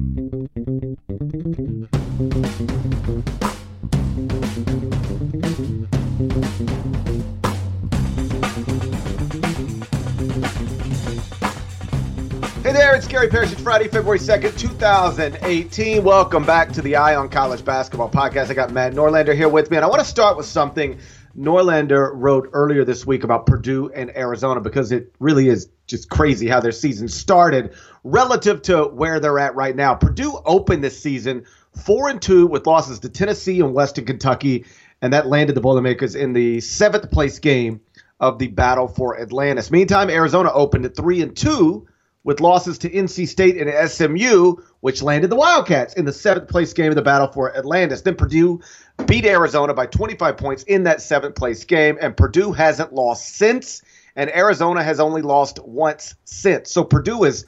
Hey there, it's Gary Parrish. It's Friday, February 2nd, 2018. Welcome back to the Eye on College Basketball podcast. I got Matt Norlander here with me, and I want to start with something Norlander wrote earlier this week about Purdue and Arizona because it really is just crazy how their season started relative to where they're at right now. Purdue opened this season 4 and 2 with losses to Tennessee and Western Kentucky, and that landed the Boilermakers in the seventh place game of the battle for Atlantis. Meantime, Arizona opened at 3 and 2 with losses to NC State and SMU, which landed the Wildcats in the seventh place game of the battle for Atlantis. Then Purdue beat Arizona by 25 points in that seventh place game, and Purdue hasn't lost since, and Arizona has only lost once since. So Purdue is,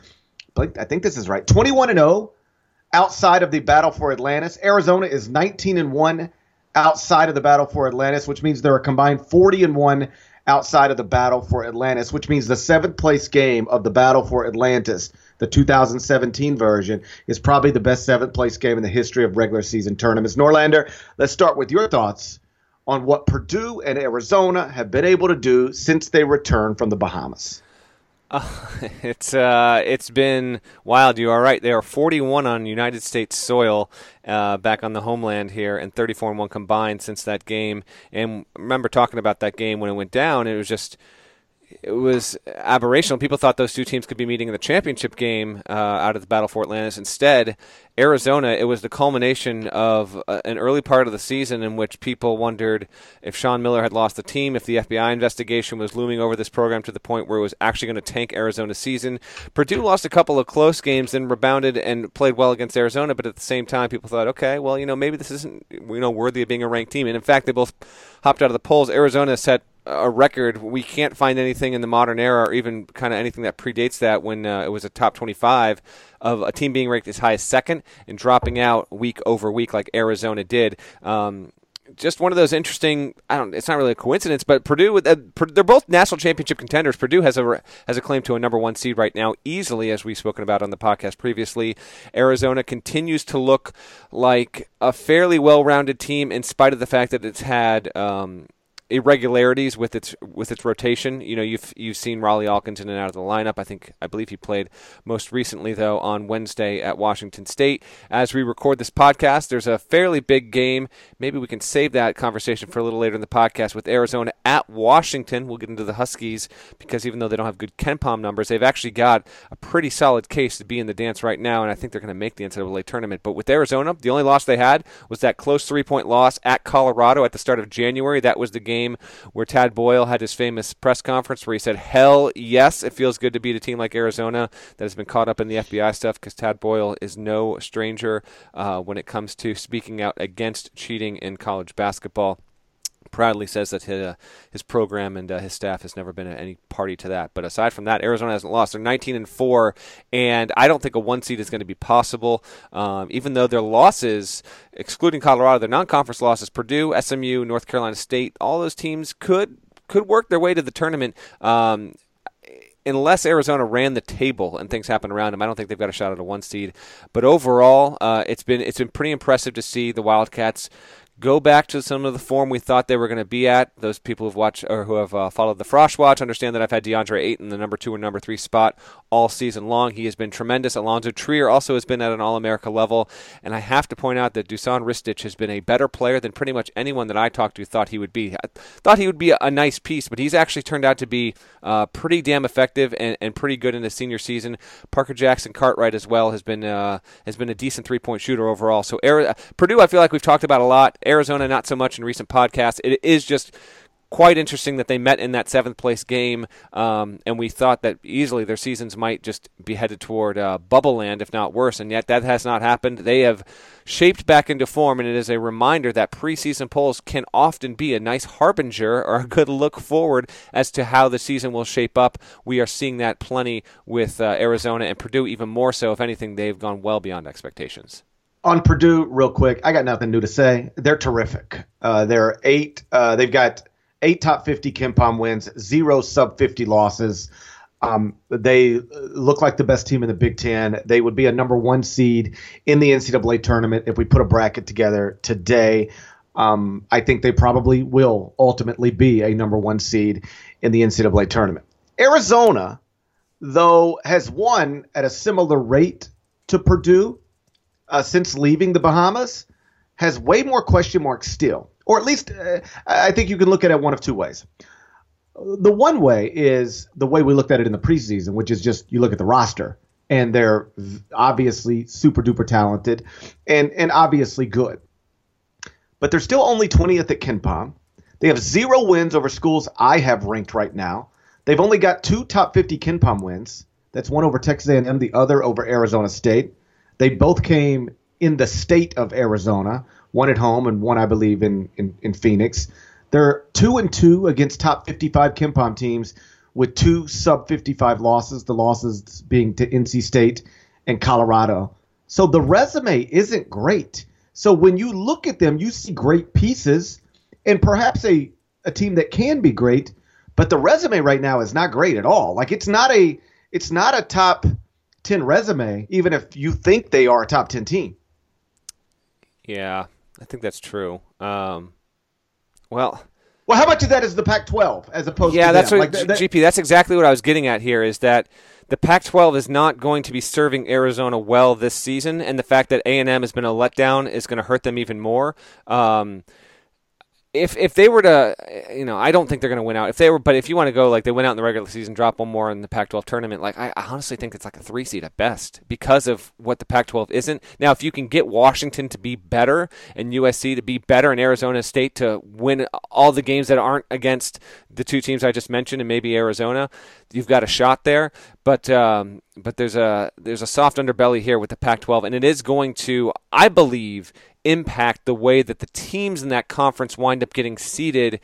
I think this is right, 21 and 0 outside of the battle for Atlantis. Arizona is 19 and 1 outside of the battle for Atlantis, which means they're a combined 40 and 1 outside of the battle for Atlantis, which means the seventh place game of the battle for Atlantis, the 2017 version, is probably the best seventh place game in the history of regular season tournaments. Norlander, let's start with your thoughts on what Purdue and Arizona have been able to do since they returned from the Bahamas. Uh, it's uh, it's been wild. You are right. They are 41 on United States soil uh, back on the homeland here, and 34 and one combined since that game. And remember talking about that game when it went down. It was just it was aberrational. People thought those two teams could be meeting in the championship game uh, out of the Battle for Atlantis. Instead, Arizona, it was the culmination of uh, an early part of the season in which people wondered if Sean Miller had lost the team, if the FBI investigation was looming over this program to the point where it was actually going to tank Arizona's season. Purdue lost a couple of close games, then rebounded and played well against Arizona, but at the same time, people thought, okay, well, you know, maybe this isn't you know worthy of being a ranked team. And in fact, they both hopped out of the polls. Arizona set a record. We can't find anything in the modern era, or even kind of anything that predates that, when uh, it was a top 25 of a team being ranked as high as second and dropping out week over week, like Arizona did. Um, just one of those interesting. I don't. It's not really a coincidence, but Purdue. Uh, they're both national championship contenders. Purdue has a has a claim to a number one seed right now, easily, as we've spoken about on the podcast previously. Arizona continues to look like a fairly well-rounded team, in spite of the fact that it's had. Um, irregularities with its with its rotation. You know, you've you've seen Rawle Alkins in and out of the lineup. I think I believe he played most recently though on Wednesday at Washington State. As we record this podcast, there's a fairly big game. Maybe we can save that conversation for a little later in the podcast with Arizona at Washington. We'll get into the Huskies because even though they don't have good KenPom numbers, they've actually got a pretty solid case to be in the dance right now, and I think they're going to make the NCAA tournament. But with Arizona, the only loss they had was that close three point loss at Colorado at the start of January. That was the game game where Tad Boyle had his famous press conference where he said, Hell yes, it feels good to beat a team like Arizona that has been caught up in the FBI stuff because Tad Boyle is no stranger uh, when it comes to speaking out against cheating in college basketball proudly says that his, uh, his program and uh, his staff has never been any party to that. But aside from that, Arizona hasn't lost. They're 19 and four, and I don't think a one seed is going to be possible. Um, even though their losses, excluding Colorado, their non-conference losses, Purdue, SMU, North Carolina State, all those teams could could work their way to the tournament. Um, unless Arizona ran the table and things happen around them, I don't think they've got a shot at a one seed. But overall, uh, it's been it's been pretty impressive to see the Wildcats go back to some of the form we thought they were going to be at. Those people who've watched or who have uh, followed the Frosh Watch understand that I've had DeAndre Ayton in the number two and number three spot all season long. He has been tremendous. Alonzo Trier also has been at an All America level, and I have to point out that Dusan Ristic has been a better player than pretty much anyone that I talked to thought he would be. I thought he would be a, a nice piece, but he's actually turned out to be uh, pretty damn effective and, and pretty good in his senior season. Parker Jackson Cartwright as well has been uh, has been a decent three point shooter overall. So Purdue, I feel like we've talked about a lot. Arizona, not so much in recent podcasts. It is just quite interesting that they met in that seventh place game, um, and we thought that easily their seasons might just be headed toward uh, bubble land, if not worse, and yet that has not happened. They have shaped back into form, and it is a reminder that preseason polls can often be a nice harbinger or a good look forward as to how the season will shape up. We are seeing that plenty with uh, Arizona and Purdue, even more so. If anything, they've gone well beyond expectations on Purdue, real quick, I got nothing new to say. They're terrific. Uh, they're eight. Uh, they've got eight top 50 KenPom wins, zero sub 50 losses. Um, they look like the best team in the Big Ten. They would be a number one seed in the NCAA tournament if we put a bracket together today. Um, I think they probably will ultimately be a number one seed in the NCAA tournament. Arizona, though, has won at a similar rate to Purdue uh, since leaving the Bahamas, has way more question marks still. Or at least uh, I think you can look at it one of two ways the one way is the way we looked at it in the preseason, which is just you look at the roster and they're obviously super duper talented and and obviously good. But they're still only 20th at KenPom. They have zero wins over schools I have ranked right now. They've only got two top 50 KenPom wins. That's one over Texas A&M, the other over Arizona State. They both came in the state of Arizona, one at home and one, I believe, in, in, in Phoenix. They're two and two against top 55 KenPom teams with two sub 55 losses. The losses being to NC State and Colorado. So the resume isn't great. So when you look at them, you see great pieces and perhaps a, a team that can be great, but the resume right now is not great at all. Like it's not a it's not a top 10 resume even if you think they are a top 10 team. Yeah, I think that's true. Um, well, well, how much of that is the Pac-12 as opposed? Yeah, to that's them? what like, that, GP. That's exactly what I was getting at here. Is that the Pac-12 is not going to be serving Arizona well this season, and the fact that A&M has been a letdown is going to hurt them even more. Um, if if they were to, you know, I don't think they're going to win out. If they were, but if you want to go like they went out in the regular season, drop one more in the Pac-12 tournament, like I, I honestly think it's like a three seed at best because of what the Pac-12 isn't. Now, if you can get Washington to be better and USC to be better and Arizona State to win all the games that aren't against the two teams I just mentioned and maybe Arizona, you've got a shot there. But um, but there's a there's a soft underbelly here with the Pac-12, and it is going to, I believe, impact the way that the teams in that conference wind up getting seeded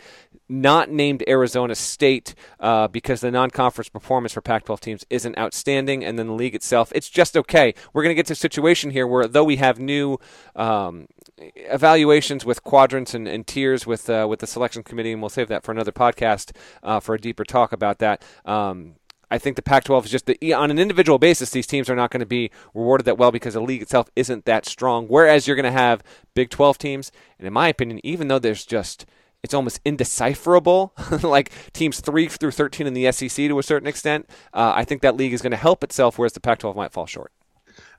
not named Arizona State uh, because the non-conference performance for Pac-12 teams isn't outstanding, and then the league itself, it's just okay. We're going to get to a situation here where, though we have new um, evaluations with quadrants and, and tiers with uh, with the selection committee, and we'll save that for another podcast uh, for a deeper talk about that. Um, I think the Pac-12 is just the, on an individual basis. These teams are not going to be rewarded that well because the league itself isn't that strong. Whereas you're going to have Big 12 teams, and in my opinion, even though there's just it's almost indecipherable, like teams three through 13 in the SEC to a certain extent. Uh, I think that league is going to help itself, whereas the Pac-12 might fall short.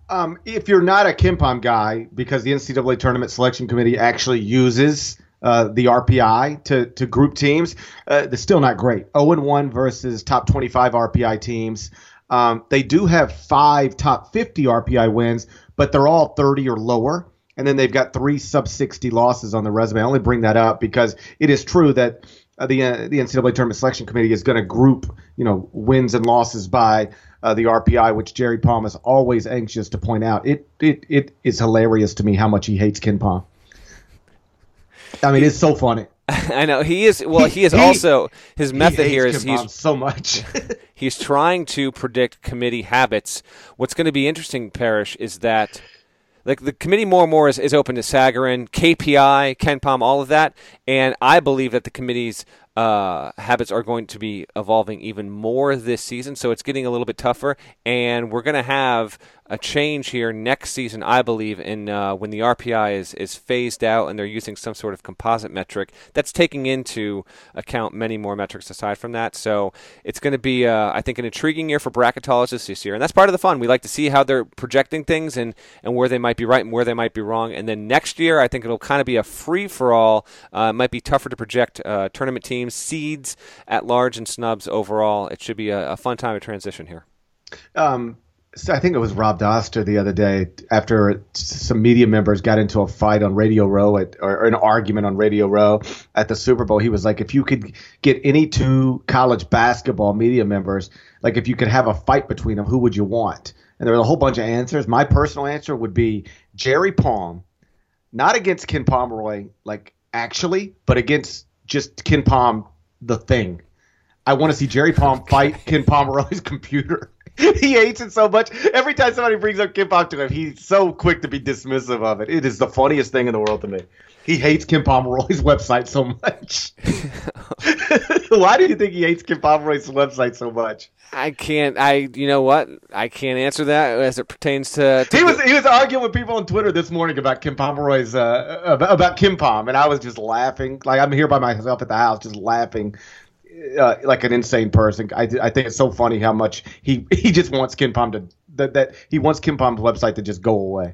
Um, if you're not a KenPom guy, because the NCAA tournament selection committee actually uses uh, the RPI to to group teams. Uh, they're still not great. 0 and 1 versus top 25 RPI teams. Um, they do have five top 50 RPI wins, but they're all 30 or lower. And then they've got three sub 60 losses on the resume. I only bring that up because it is true that uh, the uh, the NCAA tournament selection committee is going to group you know wins and losses by uh, the RPI, which Jerry Palm is always anxious to point out. It it it is hilarious to me how much he hates KenPom. I mean, it's so funny. I know he is. Well, he, he is he, also his method here is he's so much. he's trying to predict committee habits. What's going to be interesting, Parrish, is that like the committee more and more is, is open to Sagarin, KPI, KenPom, all of that, and I believe that the committee's uh, habits are going to be evolving even more this season. So it's getting a little bit tougher, and we're going to have a change here next season, I believe, in uh, when the RPI is, is phased out and they're using some sort of composite metric that's taking into account many more metrics aside from that. So it's going to be, uh, I think, an intriguing year for bracketologists this year, and that's part of the fun. We like to see how they're projecting things and, and where they might be right and where they might be wrong. And then next year, I think it'll kind of be a free for all. Uh, it might be tougher to project uh, tournament teams, seeds at large, and snubs overall. It should be a, a fun time of transition here. Um, I think it was Rob Doster the other day after some media members got into a fight on Radio Row at, or an argument on Radio Row at the Super Bowl. He was like, if you could get any two college basketball media members, like if you could have a fight between them, who would you want? And there was a whole bunch of answers. My personal answer would be Jerry Palm, not against Ken Pomeroy, like actually, but against just KenPom, the thing. I want to see Jerry Palm fight Ken Pomeroy's computer. he hates it so much. Every time somebody brings up KenPom to him, he's so quick to be dismissive of it. It is the funniest thing in the world to me. He hates Ken Pomeroy's website so much. Why do you think he hates Ken Pomeroy's website so much? I can't. I you know what? I can't answer that as it pertains to. to he was he was arguing with people on Twitter this morning about Ken Pomeroy's uh, about, about KenPom, and I was just laughing. Like I'm here by myself at the house, just laughing. Uh, like an insane person. I, I think it's so funny how much he, he just wants KenPom to that, that he wants KenPom's website to just go away.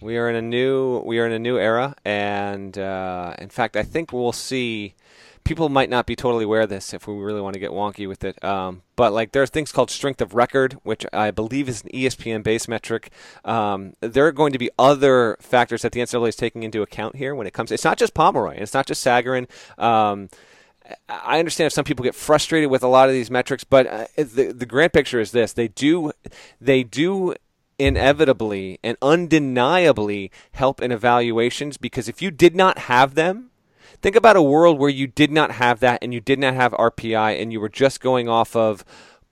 We are in a new we are in a new era, and uh, in fact, I think we'll see. People might not be totally aware of this if we really want to get wonky with it. Um, but like there's things called strength of record, which I believe is an ESPN base metric. Um, there are going to be other factors that the NCAA is taking into account here when it comes. It's not just Pomeroy. It's not just Sagarin. Um, I understand if some people get frustrated with a lot of these metrics, but uh, the the grand picture is this: they do they do inevitably and undeniably help in evaluations because if you did not have them, think about a world where you did not have that and you did not have RPI and you were just going off of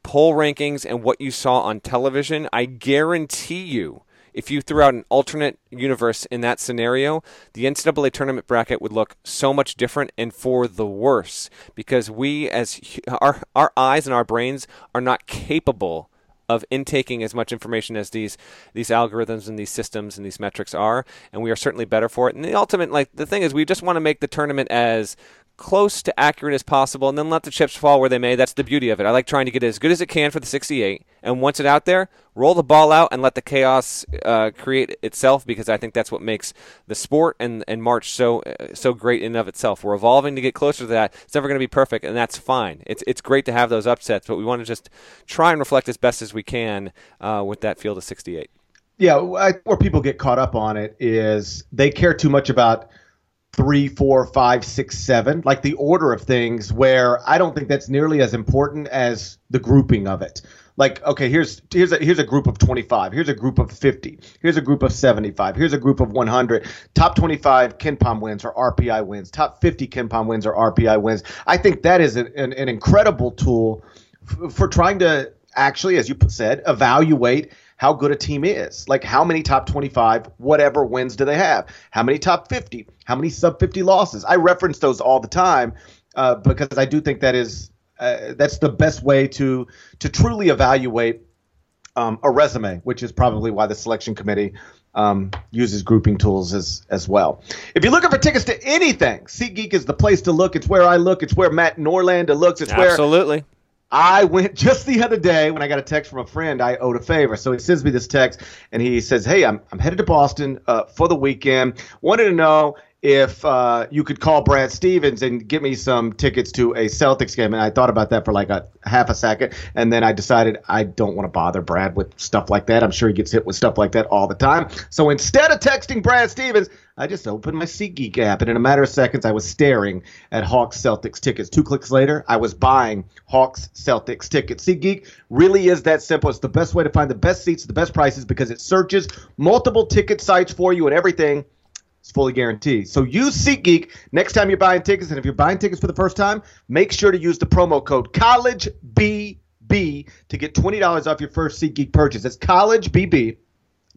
poll rankings and what you saw on television. I guarantee you if you threw out an alternate universe in that scenario, the NCAA tournament bracket would look so much different and for the worse because we, as our our eyes and our brains, are not capable of intaking as much information as these these algorithms and these systems and these metrics are, and we are certainly better for it. And the ultimate, like the thing is, we just want to make the tournament as close to accurate as possible and then let the chips fall where they may. That's the beauty of it. I like trying to get as good as it can for the 68. And once it's out there, roll the ball out and let the chaos uh, create itself because I think that's what makes the sport and, and March so uh, so great in and of itself. We're evolving to get closer to that. It's never going to be perfect, and that's fine. It's, it's great to have those upsets, but we want to just try and reflect as best as we can uh, with that field of 68. Yeah, I, where people get caught up on it is they care too much about – three, four, five, six, seven, like the order of things, where I don't think that's nearly as important as the grouping of it. Like, okay, here's here's a here's a group of 25, here's a group of 50, here's a group of 75, here's a group of 100. Top 25 KenPom wins or RPI wins. Top 50 KenPom wins or RPI wins. I think that is an, an, an incredible tool f- for trying to actually, as you said, evaluate how good a team is. Like how many top 25, whatever wins do they have? How many top 50? How many sub 50 losses? I reference those all the time uh, because I do think that is uh, that's the best way to to truly evaluate um, a resume, which is probably why the selection committee um, uses grouping tools as as well. If you're looking for tickets to anything, SeatGeek is the place to look. It's where I look. It's where Matt Norlander looks. It's Absolutely. where Absolutely. I went just the other day when I got a text from a friend. I owed a favor, so he sends me this text and he says, "Hey, I'm I'm headed to Boston uh, for the weekend. Wanted to know if uh, you could call Brad Stevens and get me some tickets to a Celtics game. And I thought about that for like a half a second, and then I decided I don't want to bother Brad with stuff like that. I'm sure he gets hit with stuff like that all the time. So instead of texting Brad Stevens, I just opened my SeatGeek app, and in a matter of seconds, I was staring at Hawks Celtics tickets. Two clicks later, I was buying Hawks Celtics tickets. SeatGeek really is that simple. It's the best way to find the best seats, the best prices, because it searches multiple ticket sites for you and everything it's fully guaranteed. So use SeatGeek next time you're buying tickets. And if you're buying tickets for the first time, make sure to use the promo code CollegeBB to get $20 off your first SeatGeek purchase. That's CollegeBB,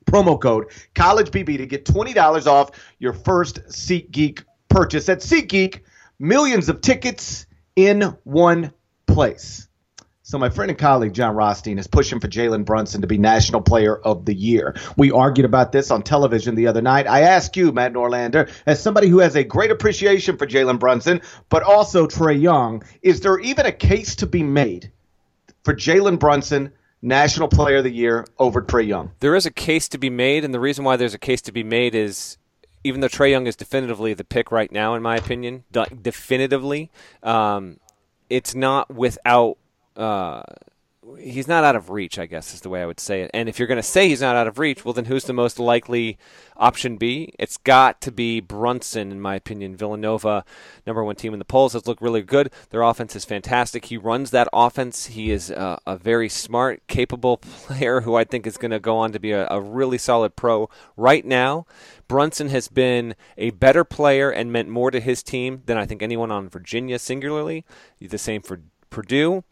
promo code CollegeBB to get $20 off your first SeatGeek purchase. At SeatGeek, millions of tickets in one place. So my friend and colleague Jon Rothstein is pushing for Jalen Brunson to be National Player of the Year. We argued about this on television the other night. I ask you, Matt Norlander, as somebody who has a great appreciation for Jalen Brunson, but also Trae Young, is there even a case to be made for Jalen Brunson National Player of the Year over Trae Young? There is a case to be made, and the reason why there's a case to be made is even though Trae Young is definitively the pick right now, in my opinion, definitively, um, it's not without uh, he's not out of reach, I guess is the way I would say it. And if you're going to say he's not out of reach, well, then who's the most likely option B? It's got to be Brunson, in my opinion. Villanova, number one team in the polls, has looked really good. Their offense is fantastic. He runs that offense. He is a, a very smart, capable player who I think is going to go on to be a, a really solid pro. Right now, Brunson has been a better player and meant more to his team than I think anyone on Virginia singularly. The same for Purdue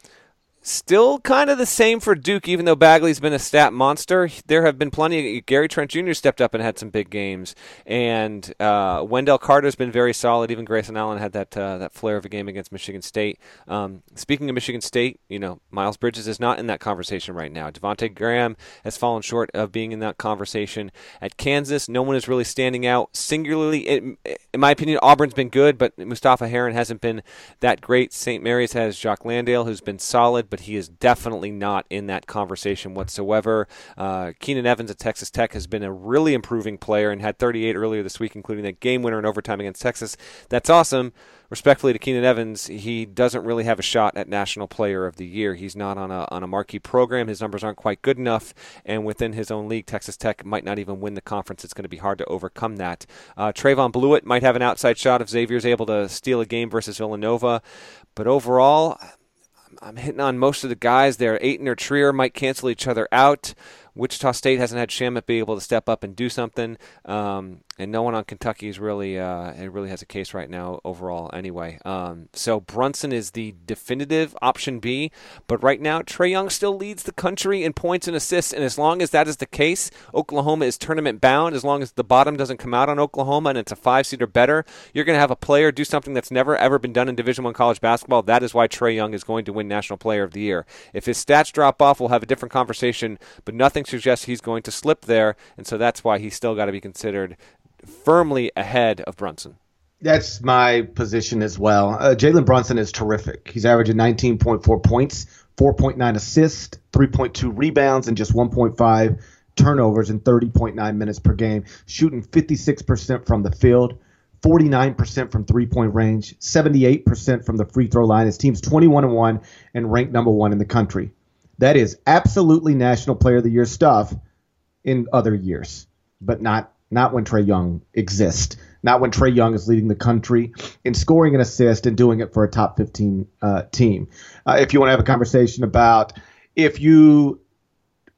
Still kind of the same for Duke, even though Bagley's been a stat monster. There have been plenty. Of, Gary Trent Jr. stepped up and had some big games, and uh, Wendell Carter's been very solid. Even Grayson Allen had that uh, that flair of a game against Michigan State. Um, speaking of Michigan State, you know Miles Bridges is not in that conversation right now. Devonte Graham has fallen short of being in that conversation. At Kansas, no one is really standing out. Singularly, in my opinion, Auburn's been good, but Mustapha Heron hasn't been that great. St. Mary's has Jock Landale, who's been solid but he is definitely not in that conversation whatsoever. Uh, Keenan Evans at Texas Tech has been a really improving player and had 38 earlier this week, including that game winner in overtime against Texas. That's awesome respectfully to Keenan Evans, he doesn't really have a shot at National Player of the Year. He's not on a on a marquee program. His numbers aren't quite good enough, and within his own league, Texas Tech might not even win the conference. It's going to be hard to overcome that. Uh, Trevon Bluiett might have an outside shot if Xavier's able to steal a game versus Villanova, but overall. I'm hitting on most of the guys there. Ayton or Trier might cancel each other out. Wichita State hasn't had Shamet be able to step up and do something, um, and no one on Kentucky is really uh, it really has a case right now overall. Anyway, um, so Brunson is the definitive option B, but right now Trae Young still leads the country in points and assists, and as long as that is the case, Oklahoma is tournament bound. As long as the bottom doesn't come out on Oklahoma and it's a five seed or better, you're going to have a player do something that's never ever been done in Division One college basketball. That is why Trae Young is going to win National Player of the Year. If his stats drop off, we'll have a different conversation, but nothing suggests he's going to slip there, and so that's why he's still got to be considered firmly ahead of Brunson. That's my position as well. Uh, Jalen Brunson is terrific. He's averaging 19.4 points, 4.9 assists, 3.2 rebounds, and just 1.5 turnovers in 30.9 minutes per game, shooting 56% from the field. 49% from three point range, 78% from the free throw line. His team's 21 and 1 and ranked number one in the country. That is absolutely National Player of the Year stuff in other years, but not not when Trae Young exists. Not when Trae Young is leading the country in scoring an assist and doing it for a top 15 uh, team. Uh, if you want to have a conversation about if you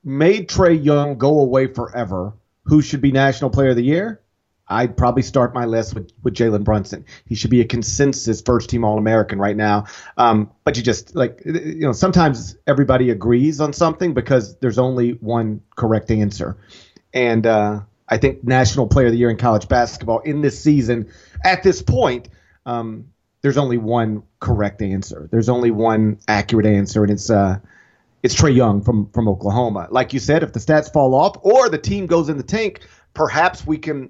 made Trae Young go away forever, who should be National Player of the Year? I'd probably start my list with, with Jalen Brunson. He should be a consensus first team All American right now. Um, but you just like you know sometimes everybody agrees on something because there's only one correct answer, and uh, I think National Player of the Year in college basketball in this season at this point. Um, there's only one correct answer. There's only one accurate answer, and it's uh, it's Trae Young from from Oklahoma. Like you said, if the stats fall off or the team goes in the tank, perhaps we can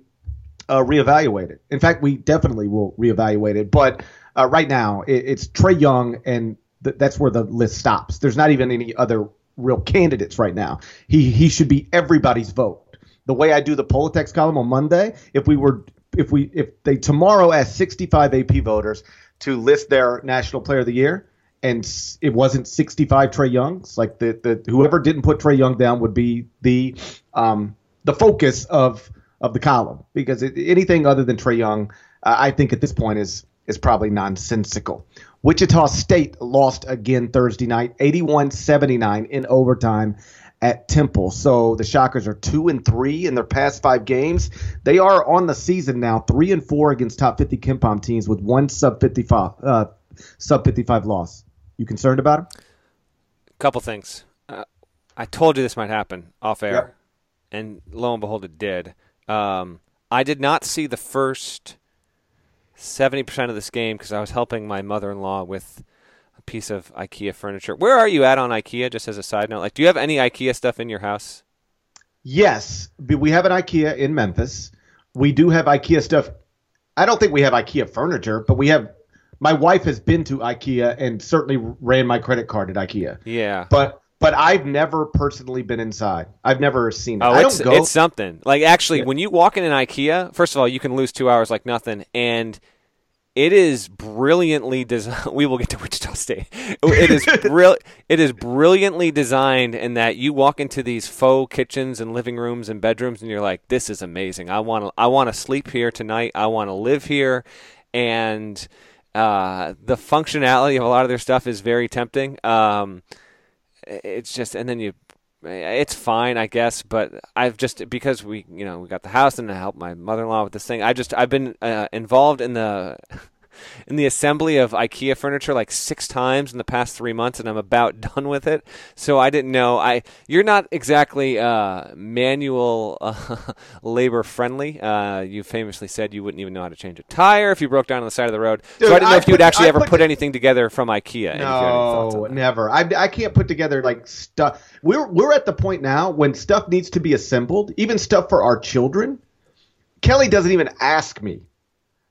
uh, reevaluate it. In fact, we definitely will reevaluate it. But uh, right now, it, it's Trae Young, and th- that's where the list stops. There's not even any other real candidates right now. He he should be everybody's vote. The way I do the Poll Attacks column on Monday, if we were if we if they tomorrow asked 65 AP voters to list their National Player of the Year, and it wasn't 65 Trae Youngs, like the the whoever didn't put Trae Young down would be the um the focus of of the column because it, anything other than Trae Young, uh, I think at this point is is probably nonsensical. Wichita State lost again Thursday night, 81-79 in overtime at Temple. So the Shockers are two and three in their past five games. They are on the season now, three and four against top 50 KenPom teams with one sub 55 uh, sub 55 loss. You concerned about them? A couple things. Uh, I told you this might happen off air, yep. and lo and behold, it did. Um, I did not see the first 70% of this game because I was helping my mother in law with piece of IKEA furniture. Where are you at on IKEA, just as a side note? Like, do you have any IKEA stuff in your house? Yes. We have an IKEA in Memphis. We do have IKEA stuff. I don't think we have IKEA furniture, but we have. My wife has been to IKEA and certainly ran my credit card at IKEA. Yeah. But but I've never personally been inside. I've never seen it. Oh, I it's, don't go. It's something. Like actually, yeah. when you walk in an IKEA, first of all, you can lose two hours like nothing, and it is brilliantly designed. We will get to Wichita State. It is brill- It is brilliantly designed in that you walk into these faux kitchens and living rooms and bedrooms, and you're like, "This is amazing. I want to. I want to sleep here tonight. I want to live here," and uh, the functionality of a lot of their stuff is very tempting. Um, it's just and then you it's fine i guess but i've just because we you know we got the house and i helped my mother-in-law with this thing i just i've been uh, involved in the in the assembly of IKEA furniture like six times in the past three months, and I'm about done with it. So I didn't know. I you're not exactly uh, manual uh, labor friendly. Uh, you famously said you wouldn't even know how to change a tire if you broke down on the side of the road. Dude, so I didn't know I if you would actually I ever put, put anything together from IKEA. No, never. I, I can't put together like stuff. We're we're at the point now when stuff needs to be assembled, even stuff for our children. Kelly doesn't even ask me.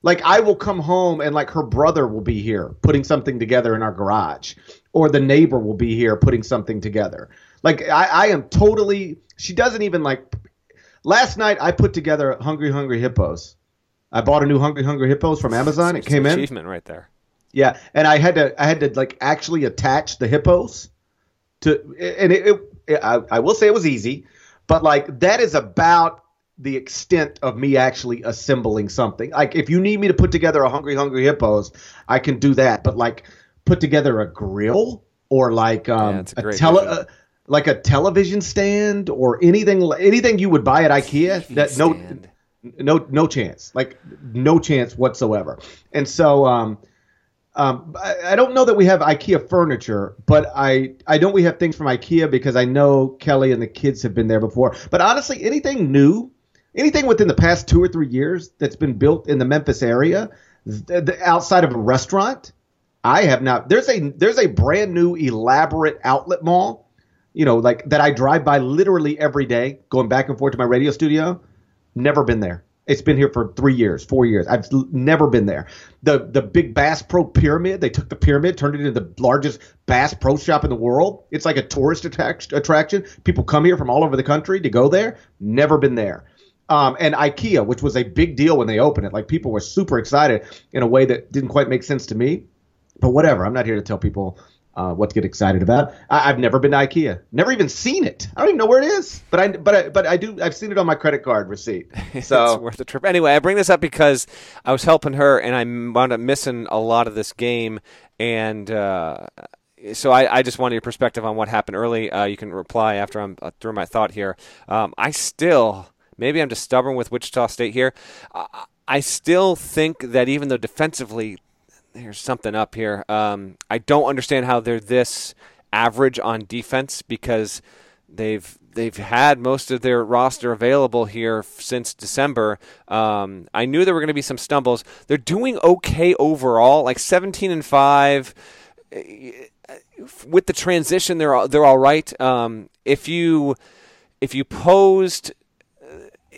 Like I will come home and like her brother will be here putting something together in our garage, or the neighbor will be here putting something together. Like I, I am totally. She doesn't even like. Last night I put together Hungry Hungry Hippos. I bought a new Hungry Hungry Hippos from Amazon. It came in achievement right there. Yeah, and I had to I had to like actually attach the hippos to, and it, it I, I will say it was easy, but like that is about the extent of me actually assembling something. Like if you need me to put together a hungry hungry hippos, I can do that. But like put together a grill or like um, yeah, a, a tele uh, like a television stand or anything anything you would buy at IKEA that no no no chance. Like no chance whatsoever. And so um um, I, I, don't know that we have IKEA furniture, but I I know we have things from IKEA because I know Kelly and the kids have been there before. But honestly, anything new anything within the past two or three years that's been built in the Memphis area, the, the, outside of a restaurant, I have not. There's a there's a brand new elaborate outlet mall, you know, like that I drive by literally every day, going back and forth to my radio studio. Never been there. It's been here for three years, four years. I've never been there. The the big Bass Pro Pyramid. They took the pyramid, turned it into the largest Bass Pro shop in the world. It's like a tourist attraction. People come here from all over the country to go there. Never been there um, and IKEA, which was a big deal when they opened it. Like people were super excited in a way that didn't quite make sense to me. But whatever, I'm not here to tell people uh, what to get excited about. I, have never been to IKEA, never even seen it. I don't even know where it is. But I, but I, but I do. I've seen it on my credit card receipt. So it's worth the trip. Anyway, I bring this up because I was helping her, and I wound up missing a lot of this game, and. Uh, so I, I, just wanted your perspective on what happened early. Uh, you can reply after I'm uh, through my thought here. Um, I still Maybe I'm just stubborn with Wichita State here. I still think that even though defensively there's something up here, um, I don't understand how they're this average on defense because they've they've had most of their roster available here since December. Um, I knew there were going to be some stumbles. They're doing okay overall, like 17 and five. With the transition, they're they're all right. Um, if you if you posed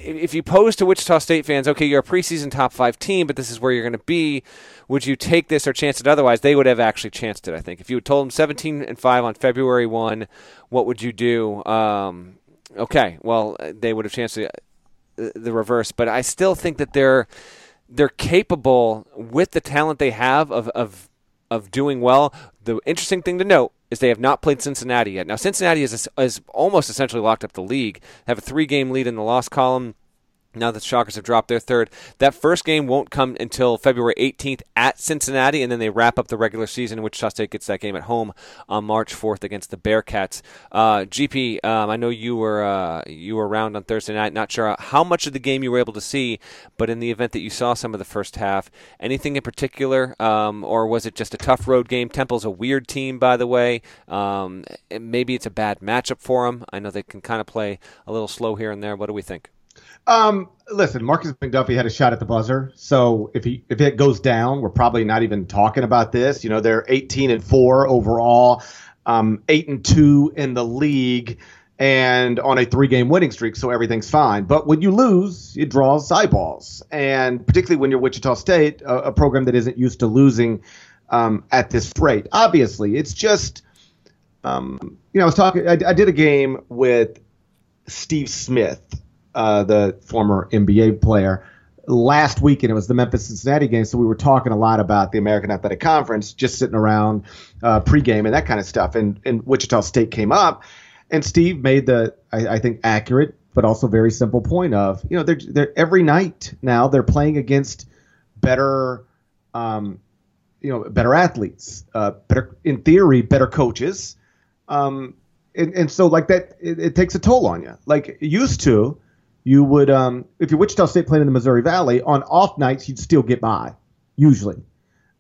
if you pose to Wichita State fans, okay, you're a preseason top five team, but this is where you're going to be. Would you take this or chance it otherwise? They would have actually chanced it. I think if you had told them 17 and five on February one, what would you do? Um, okay, well, they would have chanced the, reverse, but I still think that they're they're capable with the talent they have of of of doing well. The interesting thing to note is they have not played Cincinnati yet. Now, Cincinnati is, is almost essentially locked up the league. Have a three game lead in the loss column now that the Shockers have dropped their third. That first game won't come until February 18th at Cincinnati, and then they wrap up the regular season, Wichita State gets that game at home on March 4th against the Bearcats. Uh, GP, um, I know you were uh, you were around on Thursday night. Not sure how much of the game you were able to see, but in the event that you saw some of the first half, anything in particular, um, or was it just a tough road game? Temple's a weird team, by the way. Um, maybe it's a bad matchup for them. I know they can kind of play a little slow here and there. What do we think? Um, listen, Markis McDuffie had a shot at the buzzer, so if he if it goes down, we're probably not even talking about this. You know, they're 18 and four overall, um, eight and two in the league, and on a three game winning streak, so everything's fine. But when you lose, it draws eyeballs, and particularly when you're Wichita State, a, a program that isn't used to losing um, at this rate. Obviously, it's just. Um, you know, I was talking. I, I did a game with Steve Smith uh, the former NBA player, last week, and it was the Memphis Cincinnati game. So we were talking a lot about the American Athletic Conference, just sitting around uh, pregame and that kind of stuff. And, and Wichita State came up, and Steve made the, I, I think, accurate but also very simple point of, you know, they're, they're every night now they're playing against better, um, you know, better athletes, uh, better in theory, better coaches. Um, and, and so like that, it, it takes a toll on you. Like used to, you would um, if you're Wichita State playing in the Missouri Valley on off nights you'd still get by usually.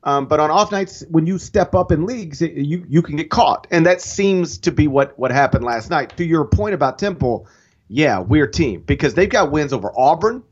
Um, but on off nights, when you step up in leagues, it, you you can get caught, and that seems to be what what happened last night. To your point about Temple, yeah, weird team because they've got wins over Auburn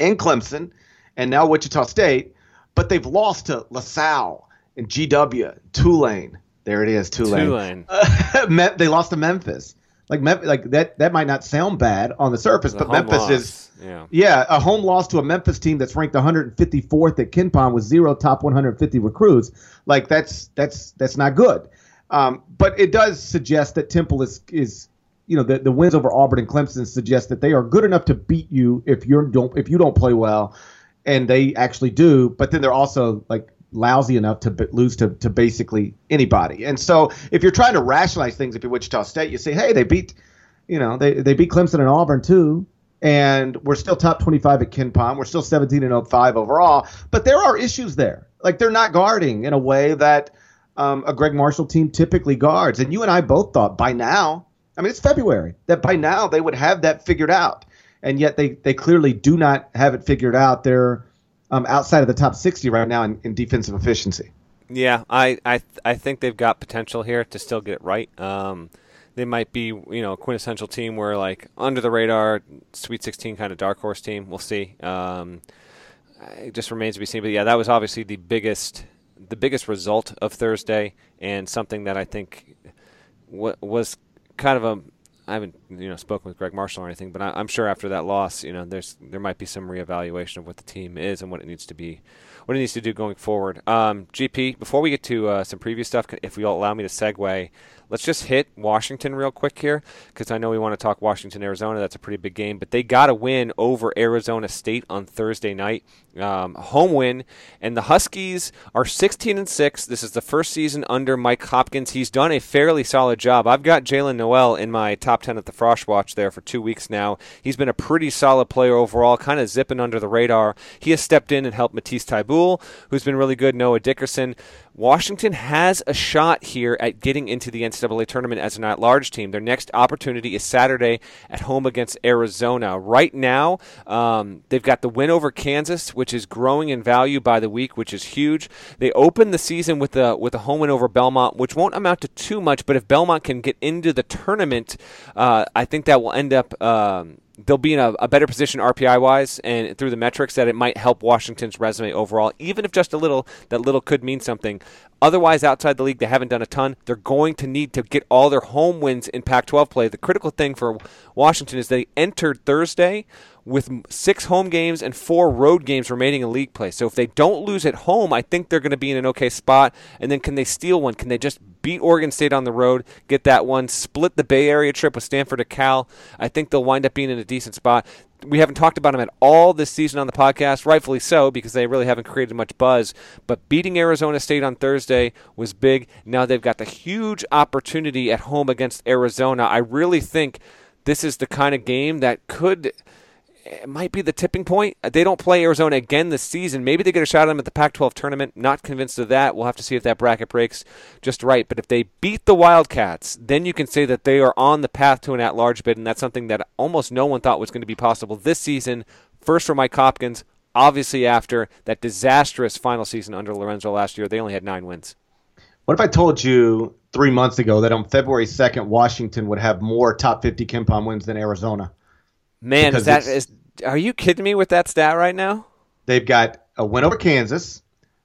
and Clemson, and now Wichita State, but they've lost to LaSalle and GW, Tulane. There it is, Tulane. Tulane. they lost to Memphis. Like like that that might not sound bad on the surface, but Memphis loss. is yeah. yeah a home loss to a Memphis team that's ranked 154th at KenPom with zero top 150 recruits. Like that's that's that's not good. Um, but it does suggest that Temple is is you know the, the wins over Auburn and Clemson suggest that they are good enough to beat you if you don't if you don't play well, and they actually do. But then they're also like lousy enough to b- lose to, to basically anybody. And so if you're trying to rationalize things, if you're Wichita State, you say, hey, they beat, you know, they, they beat Clemson and Auburn too. And we're still top 25 at KenPom. We're still 17 and 05 overall. But there are issues there. Like they're not guarding in a way that um, a Gregg Marshall team typically guards. And you and I both thought by now, I mean, it's February, that by now they would have that figured out. And yet they, they clearly do not have it figured out. They're um, outside of the top 60 right now in, in defensive efficiency. Yeah, I I I think they've got potential here to still get it right. Um, they might be you know a quintessential team where like under the radar, Sweet 16 kind of dark horse team. We'll see. Um, it just remains to be seen. But yeah, that was obviously the biggest the biggest result of Thursday, and something that I think w- was kind of a I haven't you know spoken with Gregg Marshall or anything, but I, am sure after that loss, you know, there's there might be some reevaluation of what the team is and what it needs to be, what it needs to do going forward. Um, GP, before we get to uh, some previous stuff, if you'll allow me to segue, let's just hit Washington real quick here because I know we want to talk Washington, Arizona. That's a pretty big game, but they got a win over Arizona State on Thursday night, um, home win, and the Huskies are 16 and six. This is the first season under Mike Hopkins. He's done a fairly solid job. I've got Jaylen Nowell in my top 10 at the Frosh Watch there for two weeks now. He's been a pretty solid player overall, kind of zipping under the radar. He has stepped in and helped Matisse Thybulle, who's been really good. Noah Dickerson. Washington has a shot here at getting into the NCAA tournament as an at large team. Their next opportunity is Saturday at home against Arizona. Right now, um, they've got the win over Kansas, which is growing in value by the week, which is huge. They open the season with a, with a home win over Belmont, which won't amount to too much, but if Belmont can get into the tournament, uh, I think that will end up. Um, they'll be in a, a, better position RPI wise and through the metrics that it might help Washington's resume overall, even if just a little. That little could mean something. Otherwise, outside the league, they haven't done a ton. They're going to need to get all their home wins in Pac 12 play. The critical thing for Washington is they entered Thursday with six home games and four road games remaining in league play. So if they don't lose at home, I think they're going to be in an okay spot. And then can they steal one? Can they just beat Oregon State on the road, get that one, split the Bay Area trip with Stanford to Cal? I think they'll wind up being in a decent spot. We haven't talked about them at all this season on the podcast, rightfully so, because they really haven't created much buzz. But beating Arizona State on Thursday was big. Now they've got the huge opportunity at home against Arizona. I really think this is the kind of game that could it might be the tipping point. Uh, they don't play Arizona again this season. Maybe they get a shot at them at the Pac 12 tournament. Not convinced of that. We'll have to see if that bracket breaks just right. But if they beat the Wildcats, then you can say that they are on the path to an at large bid, and that's something that almost no one thought was going to be possible this season. First for Mike Hopkins, obviously after that disastrous final season under Lorenzo last year, they only had nine wins. What if I told you three months ago that on February 2nd, Washington would have more top 50 KenPom wins than Arizona? Man, is that is are you kidding me with that stat right now? They've got a win over Kansas.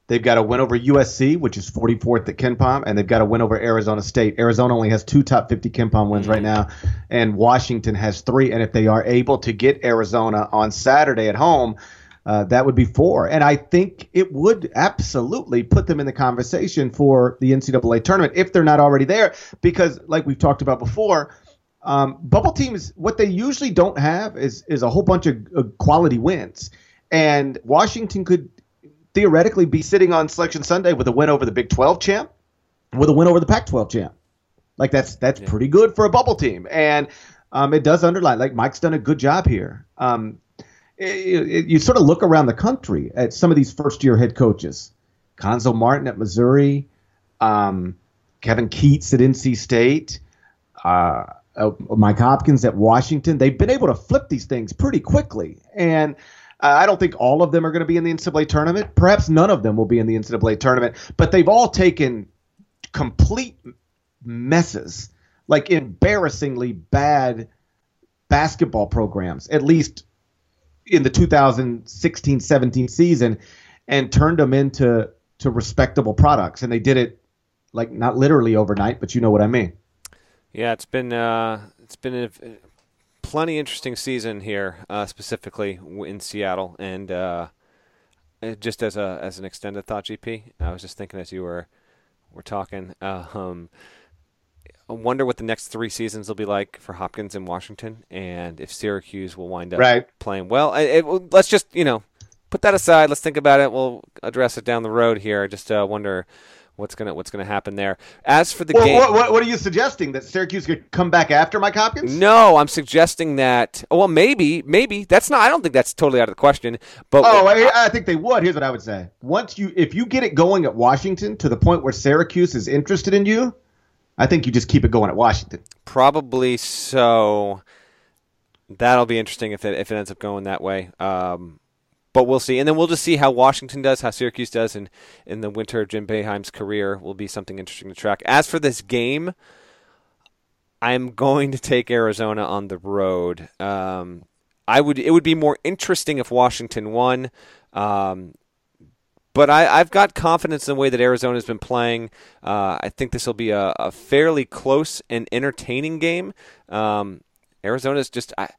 They've got a win over USC, which is 44th at KenPom, and they've got a win over Arizona State. Arizona only has two top 50 KenPom wins mm-hmm. right now, and Washington has three. And if they are able to get Arizona on Saturday at home, uh, that would be four. And I think it would absolutely put them in the conversation for the NCAA tournament if they're not already there, because like we've talked about before – um, bubble teams, what they usually don't have is is a whole bunch of, of quality wins, and Washington could theoretically be sitting on Selection Sunday with a win over the Big 12 champ, with a win over the Pac-12 champ. Like that's that's yeah. pretty good for a bubble team, and um, it does underline like Mike's done a good job here. Um, it, it, you sort of look around the country at some of these first-year head coaches, Cuonzo Martin at Missouri, um, Kevin Keatts at NC State. Uh, uh, Mike Hopkins at Washington. They've been able to flip these things pretty quickly, and I don't think all of them are going to be in the NCAA tournament. Perhaps none of them will be in the NCAA tournament, but they've all taken complete messes, like embarrassingly bad basketball programs, at least in the 2016-17 season, and turned them into to respectable products. And they did it like not literally overnight, but you know what I mean. Yeah, it's been uh, it's been a, plenty interesting season here, uh, specifically in Seattle, and uh, just as a as an extended thought, GP, I was just thinking as you were were talking. Uh, um, I wonder what the next three seasons will be like for Hopkins in Washington, and if Syracuse will wind up right. playing well. It, it, let's just you know put that aside. Let's think about it. We'll address it down the road here. I just uh, wonder what's gonna what's gonna happen there. As for the well, game, what, what, what, are you suggesting that Syracuse could come back after Mike Hopkins? No, I'm suggesting that. Well, maybe, maybe that's not. I don't think that's totally out of the question. But oh, I, I think they would. Here's what I would say: once you, if you get it going at Washington to the point where Syracuse is interested in you, I think you just keep it going at Washington. Probably so. That'll be interesting if it if it ends up going that way. Um, but we'll see. And then we'll just see how Washington does, how Syracuse does in, in the winter of Jim Boeheim's career will be something interesting to track. As for this game, I'm going to take Arizona on the road. Um, I would it would be more interesting if Washington won. Um, but I, have got confidence in the way that Arizona has been playing. Uh, I think this will be a, a, fairly close and entertaining game. Um, Arizona's just I,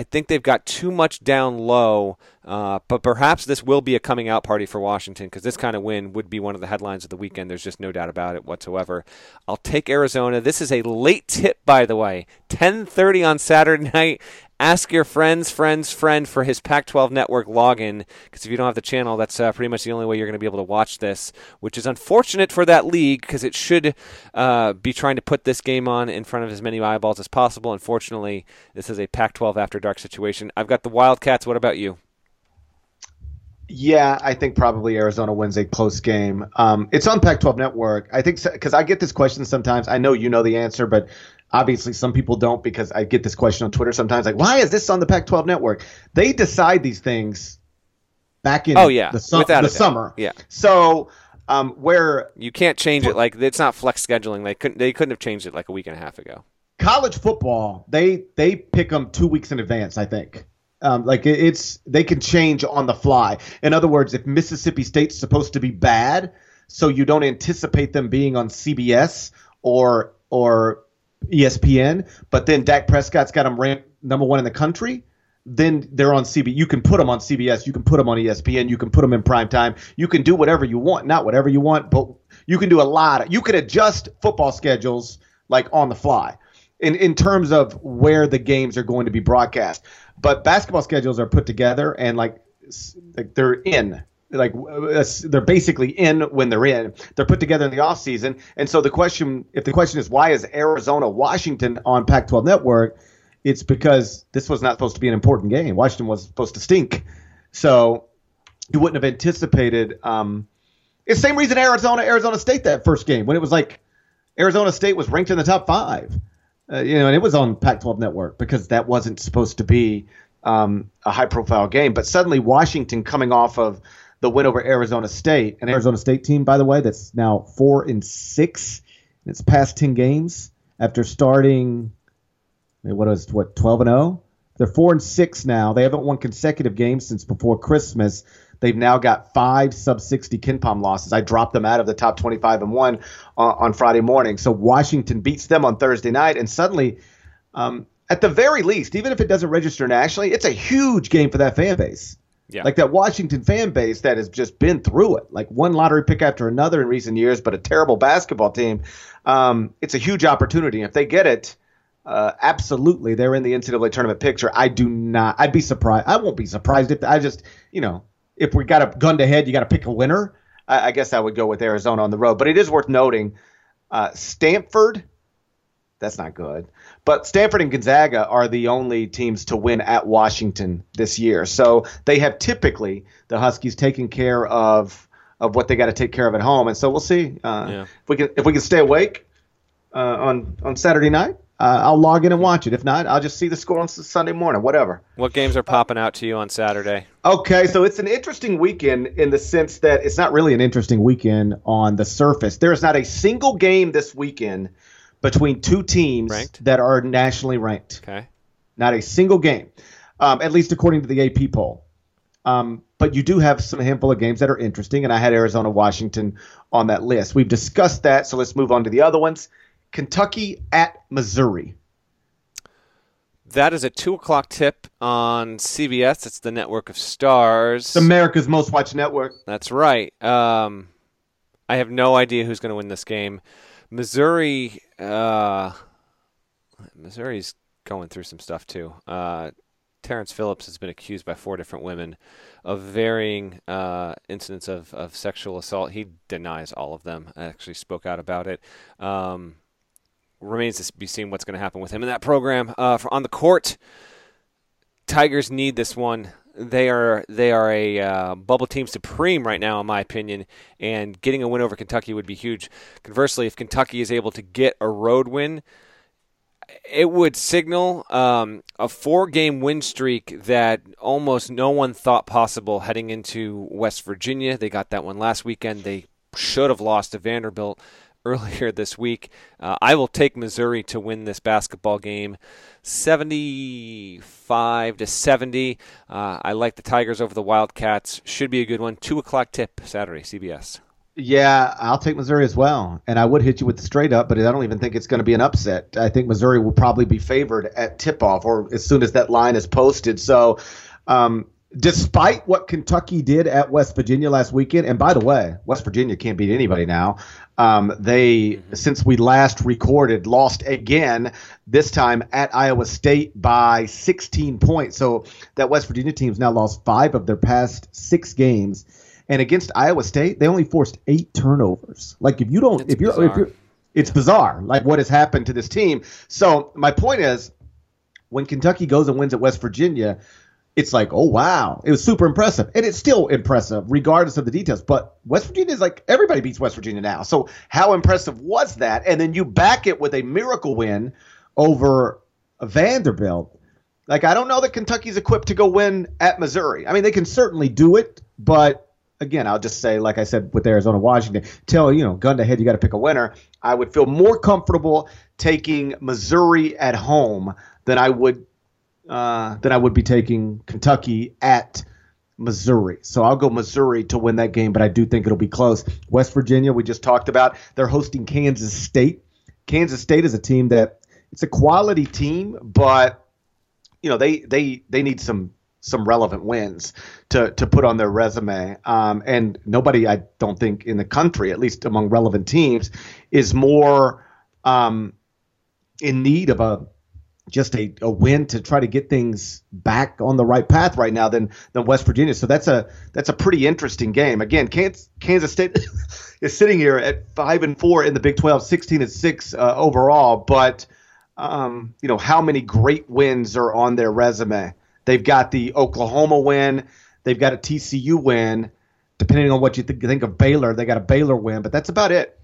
I think they've got too much down low, uh, but perhaps this will be a coming out party for Washington because this kind of win would be one of the headlines of the weekend. There's just no doubt about it whatsoever. I'll take Arizona. This is a late tip, by the way, 10:30 on Saturday night ask your friend's friend's friend for his Pac 12 network login because if you don't have the channel, that's uh, pretty much the only way you're going to be able to watch this, which is unfortunate for that league because it should uh, be trying to put this game on in front of as many eyeballs as possible. Unfortunately, this is a Pac 12 after dark situation. I've got the Wildcats. What about you? Yeah, I think probably Arizona wins a close game. Um, it's on Pac-12 Network. I think because I get this question sometimes. I know you know the answer, but Obviously, some people don't because I get this question on Twitter sometimes like, why is this on the Pac 12 network? They decide these things back in oh, yeah. the, su- the summer. Yeah. So, um, where. You can't change it. Like, it's not flex scheduling. They couldn't, they couldn't have changed it like a week and a half ago. College football, they they pick them two weeks in advance, I think. Um, like it's they can change on the fly. In other words, if Mississippi State's supposed to be bad, so you don't anticipate them being on CBS or or ESPN, but then Dak Prescott's got them ranked number one in the country. Then they're on CB. You can put them on CBS. You can put them on ESPN. You can put them in prime time. You can do whatever you want. Not whatever you want, but you can do a lot. You can adjust football schedules like on the fly in in terms of where the games are going to be broadcast. But basketball schedules are put together and like like they're in like they're basically in when they're in. They're put together in the off season, and so the question, if the question is why is Arizona Washington on Pac-12 network, it's because this was not supposed to be an important game. Washington was supposed to stink, so you wouldn't have anticipated. Um, it's the same reason Arizona Arizona State that first game when it was like Arizona State was ranked in the top five, uh, you know, and it was on Pac-12 network because that wasn't supposed to be um, a high-profile game. But suddenly Washington coming off of the win over Arizona State, an Arizona State team, by the way, that's now four and six in its past ten games after starting. What was what twelve and zero? Oh? They're four and six now. They haven't won consecutive games since before Christmas. They've now got five sub 60 KenPom losses. I dropped them out of the top 25 and one uh, on Friday morning. So Washington beats them on Thursday night, and suddenly, um, at the very least, even if it doesn't register nationally, it's a huge game for that fan base. Yeah. Like that Washington fan base that has just been through it, like one lottery pick after another in recent years, but a terrible basketball team. Um, it's a huge opportunity. If they get it, uh, absolutely, they're in the NCAA tournament picture. I do not. I'd be surprised. I won't be surprised if I just, you know, if we got a gun to head, you got to pick a winner. I, I, guess I would go with Arizona on the road. But it is worth noting, uh, Stanford. That's not good. But Stanford and Gonzaga are the only teams to win at Washington this year. So they have typically the Huskies taken care of of what they got to take care of at home. And so we'll see uh, yeah. if we can if we can stay awake uh, on on Saturday night. uh, I'll log in and watch it. If not, I'll just see the score on Sunday morning, whatever. What games are popping out to you on Saturday? Okay, so it's an interesting weekend in the sense that it's not really an interesting weekend on the surface. There is not a single game this weekend between two teams ranked? that are nationally ranked. Okay. Not a single game, um, at least according to the AP poll. Um, but you do have some handful of games that are interesting, and I had Arizona, Washington on that list. We've discussed that, so let's move on to the other ones. Kentucky at Missouri. That is a two o'clock tip on CBS. It's the network of stars. It's America's most watched network. That's right. Um, I have no idea who's going to win this game. Missouri, uh, Missouri's going through some stuff too. Uh, Terrence Phillips has been accused by four different women of varying uh, incidents of, of sexual assault. He denies all of them. I actually spoke out about it. Um, remains to be seen what's going to happen with him in that program. Uh, on the court, Tigers need this one. They are they are a uh, bubble team supreme right now, in my opinion, and getting a win over Kentucky would be huge. Conversely, if Kentucky is able to get a road win, it would signal um, a four-game win streak that almost no one thought possible heading into West Virginia. They got that one last weekend. They should have lost to Vanderbilt earlier this week. Uh, I will take Missouri to win this basketball game, seventy-five to seventy. Uh, I like the Tigers over the Wildcats. Should be a good one. Two o'clock tip Saturday, CBS. Yeah, I'll take Missouri as well, and I would hit you with the straight up, but I don't even think it's going to be an upset. I think Missouri will probably be favored at tip off or as soon as that line is posted. So. Um, despite what Kentucky did at West Virginia last weekend, and by the way, West Virginia can't beat anybody now. Um, they, mm-hmm. since we last recorded, lost again. This time at Iowa State by 16 points. So that West Virginia team's now lost five of their past six games, and against Iowa State, they only forced eight turnovers. Like if you don't, it's if you're, bizarre. if you're, it's bizarre. Like what has happened to this team. So my point is, when Kentucky goes and wins at West Virginia it's like, oh wow, it was super impressive, and it's still impressive regardless of the details. But West Virginia is like everybody beats West Virginia now, so how impressive was that? And then you back it with a miracle win over Vanderbilt. Like I don't know that Kentucky's equipped to go win at Missouri. I mean, they can certainly do it, but again, I'll just say, like I said with Arizona, Washington, tell you know, gun to head, you got to pick a winner. I would feel more comfortable taking Missouri at home than I would uh, then I would be taking Kentucky at Missouri. So I'll go Missouri to win that game, but I do think it'll be close. West Virginia, we just talked about, they're hosting Kansas State. Kansas State is a team that it's a quality team, but you know they they they need some some relevant wins to to put on their resume. Um, and nobody, I don't think, in the country, at least among relevant teams, is more um, in need of a just a, a win to try to get things back on the right path right now than than West Virginia. So that's a that's a pretty interesting game. Again, Kansas, Kansas State is sitting here at five and four in the Big 12, 16 and six uh, overall. But um, you know how many great wins are on their resume? They've got the Oklahoma win. They've got a TCU win. Depending on what you th- think of Baylor, they got a Baylor win, but that's about it.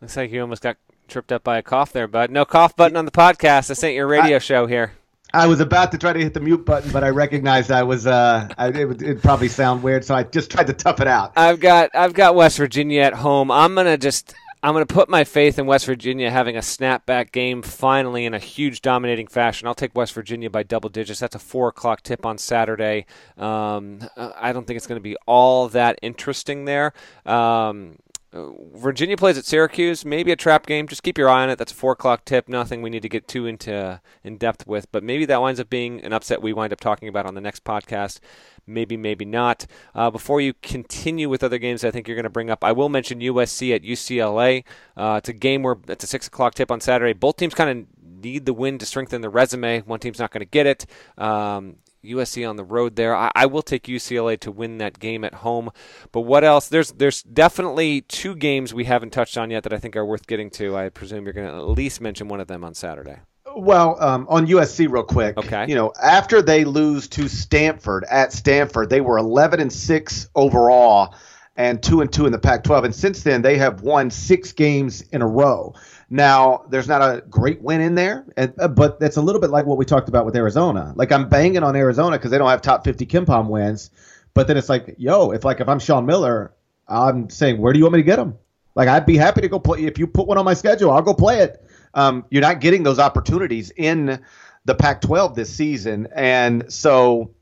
Looks like you almost got tripped up by a cough there, bud. No cough button on the podcast. This ain't your radio I, show here. I was about to try to hit the mute button, but I recognized I was. Uh, I, it would it'd probably sound weird, so I just tried to tough it out. I've got I've got West Virginia at home. I'm gonna just I'm going to put my faith in West Virginia having a snapback game finally in a huge dominating fashion. I'll take West Virginia by double digits. That's a four o'clock tip on Saturday. Um, I don't think it's going to be all that interesting there. Um, Virginia plays at Syracuse. Maybe a trap game. Just keep your eye on it. That's a four o'clock tip. Nothing we need to get too into in depth with, but maybe that winds up being an upset we wind up talking about on the next podcast. Maybe, maybe not. Uh, before you continue with other games, I think you're going to bring up. I will mention USC at UCLA. Uh, it's a game where it's a six o'clock tip on Saturday. Both teams kind of need the win to strengthen their resume. One team's not going to get it. Um, USC on the road there. I, I, will take UCLA to win that game at home. But what else? There's there's definitely two games we haven't touched on yet that I think are worth getting to. I presume you're going to at least mention one of them on Saturday. Well, um, on USC, real quick. Okay. You know, after they lose to Stanford at Stanford, they were 11 and six overall, and two and two in the Pac-12. And since then, they have won six games in a row. Now, there's not a great win in there, uh, but that's a little bit like what we talked about with Arizona. Like I'm banging on Arizona because they don't have top 50 KenPom wins, but then it's like, yo, if like if I'm Sean Miller, I'm saying, where do you want me to get them? Like I'd be happy to go play. If you put one on my schedule, I'll go play it. Um, you're not getting those opportunities in the Pac-12 this season, and so,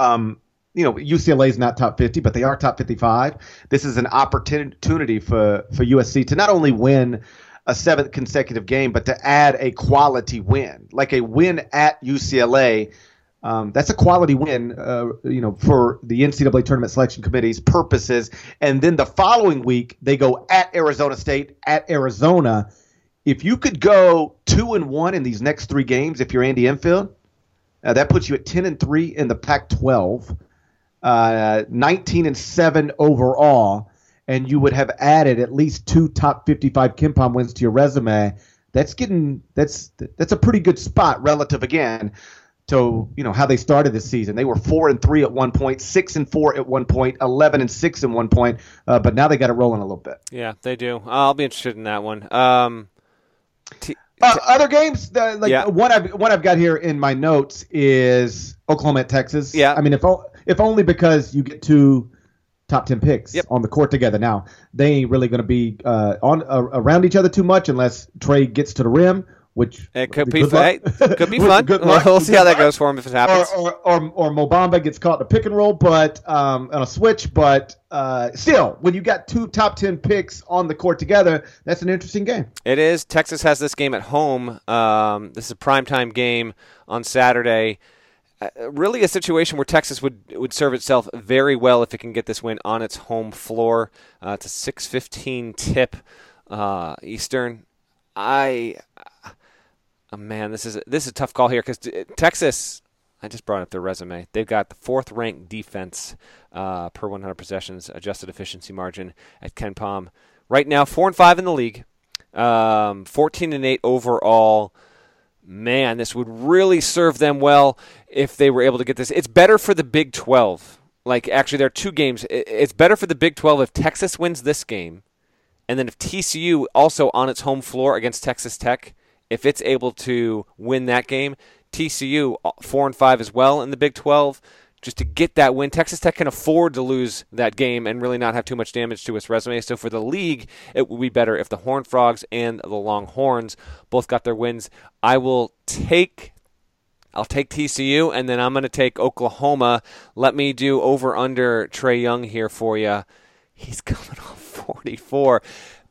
um, you know, UCLA is not top 50, but they are top 55. This is an opportunity for for USC to not only win a seventh consecutive game, but to add a quality win, like a win at UCLA. Um, that's a quality win, uh, you know, for the NCAA tournament selection committee's purposes. And then the following week, they go at Arizona State, at Arizona. If you could go two and one in these next three games, if you're Andy Enfield, uh, that puts you at ten and three in the Pac-12, uh, nineteen and seven overall and you would have added at least two top 55 KenPom wins to your resume, that's getting that's that's a pretty good spot relative again to you know how they started this season. They were four and three at one point, six and four at one point, eleven and six at one point, uh, but now they got it rolling a little bit. Yeah, they do. I'll be interested in that one. Um, t- uh, other games, uh, like yeah. one I've one I've got here in my notes is Oklahoma at Texas. Yeah, I mean if if only because you get to top 10 picks yep. on the court together. Now, they ain't really going to be uh, on uh, around each other too much unless Trae gets to the rim, which it could be, fun. could be fun. we'll see how that goes for him if it happens. Or, or, or, or Mo Bamba gets caught in a pick and roll, but um, on a switch. But uh, still, when you got two top 10 picks on the court together, that's an interesting game. It is. Texas has this game at home. Um, this is a primetime game on Saturday. Uh, really a situation where Texas would would serve itself very well if it can get this win on its home floor. Uh, it's a 6:15 tip uh, Eastern. I, oh man, this is this is a tough call here because Texas. I just brought up their resume. They've got the fourth ranked defense uh, per 100 possessions, adjusted efficiency margin at KenPom. Right now, four and five in the league, um, 14 and eight overall man, this would really serve them well if they were able to get this. It's better for the Big 12. Like, actually, there are two games. It's better for the Big 12 if Texas wins this game, and then if TCU also on its home floor against Texas Tech, if it's able to win that game, TCU uh, four and five as well in the Big 12 just to get that win. Texas Tech can afford to lose that game and really not have too much damage to its resume. So for the league, it would be better if the Horned Frogs and the Longhorns both got their wins. I will take I'll take TCU, and then I'm going to take Oklahoma. Let me do over under Trae Young here for you. He's coming off 44.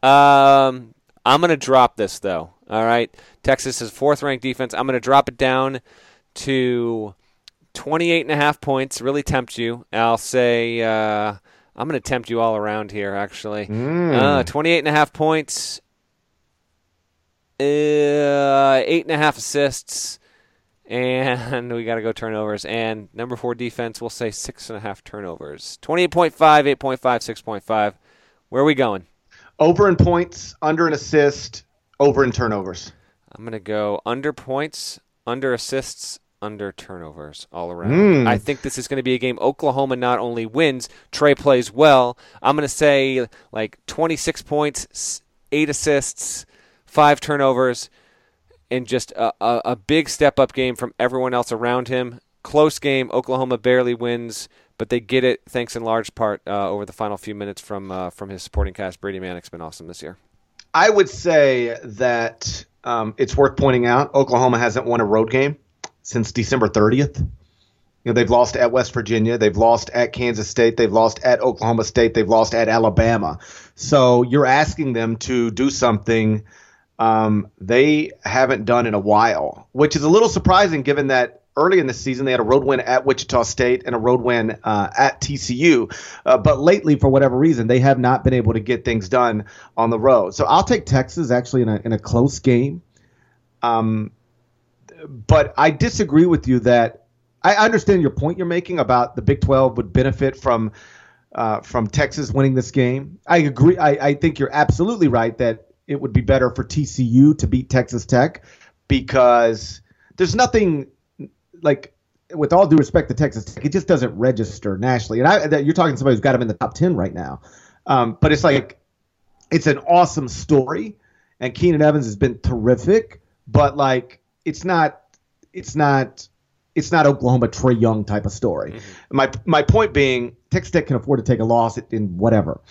Um, I'm going to drop this though. All right, Texas is fourth ranked defense. I'm going to drop it down to 28 and a half points really tempt you. I'll say uh, I'm going to tempt you all around here, actually. Mm. Uh, 28 and a half points, uh, eight and a half assists, and we got to go turnovers. And number four defense, we'll say six and a half turnovers. 28.5, 8.5, 6.5. Where are we going? Over in points, under an assist, over in turnovers. I'm going to go under points, under assists, under turnovers all around. Mm. I think this is going to be a game Oklahoma not only wins, Trae plays well. I'm going to say like 26 points, 8 assists, 5 turnovers, and just a, a, a big step up game from everyone else around him. Close game. Oklahoma barely wins, but they get it thanks in large part uh, over the final few minutes from uh, from his supporting cast. Brady Manek's been awesome this year. I would say that um, it's worth pointing out Oklahoma hasn't won a road game since December 30th. You know, they've lost at West Virginia, they've lost at Kansas State, they've lost at Oklahoma State, they've lost at Alabama. So you're asking them to do something um, they haven't done in a while, which is a little surprising given that early in the season they had a road win at Wichita State and a road win uh, at TCU. Uh, but lately, for whatever reason, they have not been able to get things done on the road. So I'll take Texas actually in a in a close game. Um, but I disagree with you that I understand your point you're making about the Big 12 would benefit from uh, from Texas winning this game. I agree. I, I think you're absolutely right that it would be better for TCU to beat Texas Tech because there's nothing like with all due respect to Texas Tech, it just doesn't register nationally. And I, you're talking to somebody who's got them in the top ten right now, um, but it's like it's an awesome story and Keenan Evans has been terrific, but like it's not it's not it's not Oklahoma Trae Young type of story. Mm-hmm. My my point being, Texas Tech can afford to take a loss in whatever.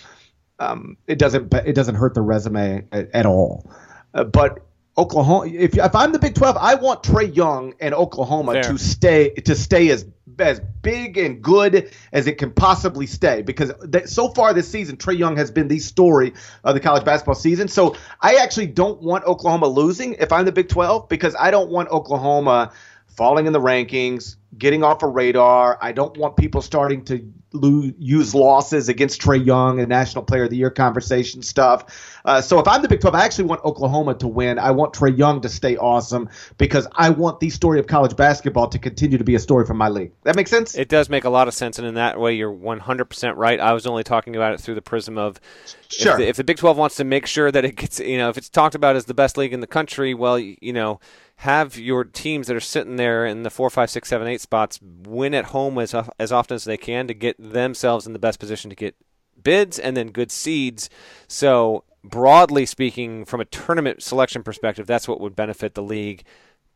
Um, it doesn't it doesn't hurt the resume at, at all. Uh, but Oklahoma, if if I'm the Big 12, I want Trae Young and Oklahoma Fair. to stay to stay as as big and good as it can possibly stay because so far this season Trae Young has been the story of the college basketball season. So I actually don't want Oklahoma losing if I'm the Big 12 because I don't want Oklahoma falling in the rankings, getting off a radar. I don't want people starting to lose, use losses against Trae Young and National Player of the Year conversation stuff. Uh, so if I'm the Big 12, I actually want Oklahoma to win. I want Trae Young to stay awesome because I want the story of college basketball to continue to be a story for my league. That makes sense? It does make a lot of sense, and in that way, you're 100% right. I was only talking about it through the prism of sure. if, the, if the Big 12 wants to make sure that it gets, you know, if it's talked about as the best league in the country, well, you know, have your teams that are sitting there in the four, five, six, seven, eight spots win at home as as often as they can to get themselves in the best position to get bids and then good seeds. So broadly speaking, from a tournament selection perspective, that's what would benefit the league.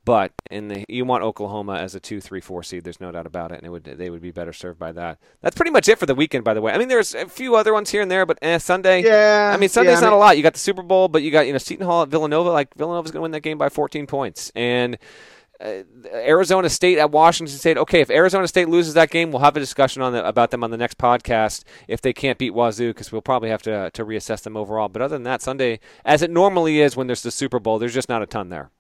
But in the you want Oklahoma as a two, three, four seed. There's no doubt about it, and it would they would be better served by that. That's pretty much it for the weekend, by the way. I mean, there's a few other ones here and there, but eh, Sunday. Yeah. I mean, Sunday's yeah, I mean, not a lot. You got the Super Bowl, but you got you know Seton Hall at Villanova. Like Villanova's going to win that game by 14 points, and uh, Arizona State at Washington State. Okay, if Arizona State loses that game, we'll have a discussion on the, about them on the next podcast. If they can't beat Wazoo, because we'll probably have to to reassess them overall. But other than that, Sunday, as it normally is when there's the Super Bowl, there's just not a ton there.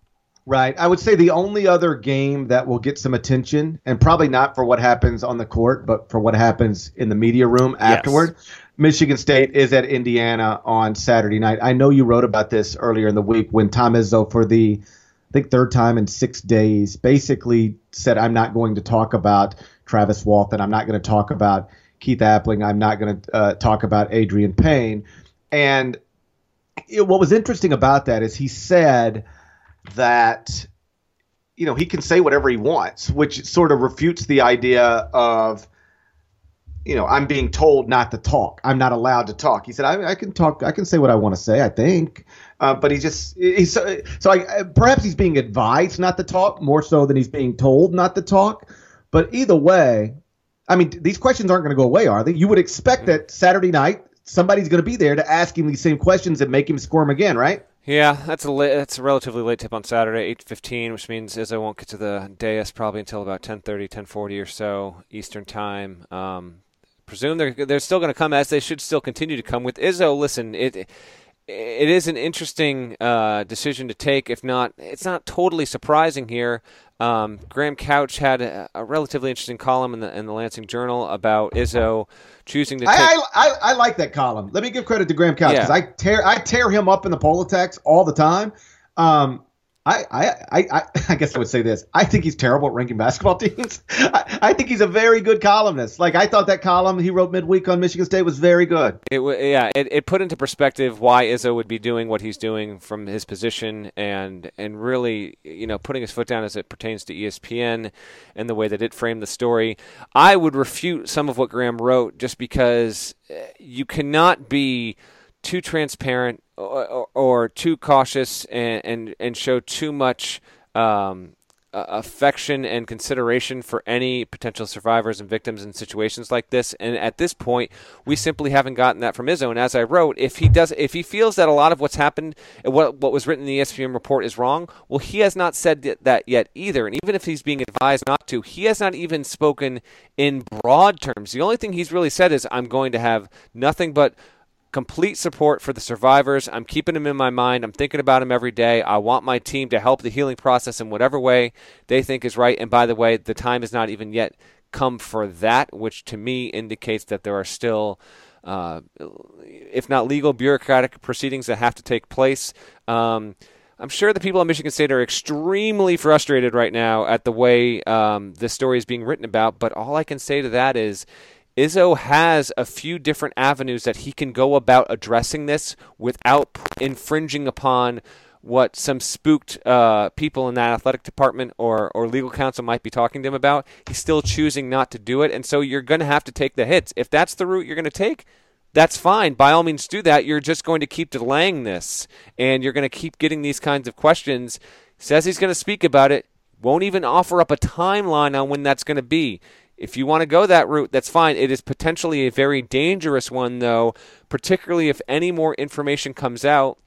Right. I would say the only other game that will get some attention, and probably not for what happens on the court, but for what happens in the media room afterward. Yes. Michigan State is at Indiana on Saturday night. I know you wrote about this earlier in the week when Tom Izzo, for the I think third time in six days, basically said, "I'm not going to talk about Travis Walton. I'm not going to talk about Keith Appling. I'm not going to uh, talk about Adreian Payne." And it, what was interesting about that is he said that you know he can say whatever he wants, which sort of refutes the idea of you know I'm being told not to talk. I'm not allowed to talk. He said I, I can talk. I can say what I want to say. I think, uh, but he just he's so, so I, perhaps he's being advised not to talk more so than he's being told not to talk. But either way, I mean these questions aren't going to go away, are they? You would expect that Saturday night somebody's going to be there to ask him these same questions and make him squirm again, right? Yeah, that's a that's a relatively late tip on Saturday, eight fifteen, which means Izzo won't get to the dais probably until about 10:30, 10:40 or so Eastern time. Um, presume they're they're still going to come as they should still continue to come with Izzo. Listen, it it is an interesting uh, decision to take. If not, it's not totally surprising here. Um, Graham Couch had a, a, relatively interesting column in the in the Lansing Journal about Izzo choosing to. Take... I, I, I like that column. Let me give credit to Graham Couch because yeah. I tear I tear him up in the Poll Attacks all the time. Um, I, I, I, I guess I would say this. I think he's terrible at ranking basketball teams. I, I, think he's a very good columnist. Like I thought that column he wrote midweek on Michigan State was very good. It yeah, it, it put into perspective why Izzo would be doing what he's doing from his position, and and really you know putting his foot down as it pertains to ESPN and the way that it framed the story. I would refute some of what Graham wrote just because eh, you cannot be too transparent or, or, too cautious and, and, and show too much um, affection and consideration for any potential survivors and victims in situations like this. And at this point, we simply haven't gotten that from Izzo. And as I wrote, if he does, if he feels that a lot of what's happened, what what was written in the ESPN report is wrong, well, he has not said that yet either. And even if he's being advised not to, he has not even spoken in broad terms. The only thing he's really said is, "I'm going to have nothing but." Complete support for the survivors. I'm keeping them in my mind. I'm thinking about them every day. I want my team to help the healing process in whatever way they think is right. And by the way, the time has not even yet come for that, which to me indicates that there are still. Uh, if not legal, bureaucratic proceedings that have to take place. Um, I'm sure the people at Michigan State are extremely frustrated right now at the way um, this story is being written about. But all I can say to that is Izzo has a few different avenues that he can go about addressing this without infringing upon what some spooked uh, people in that athletic department or, or legal counsel might be talking to him about. He's still choosing not to do it, and so you're going to have to take the hits. If that's the route you're going to take, that's fine. By all means, do that. You're just going to keep delaying this, and you're going to keep getting these kinds of questions. Says he's going to speak about it. Won't even offer up a timeline on when that's going to be. If you want to go that route, that's fine. It is potentially a very dangerous one, though, particularly if any more information comes out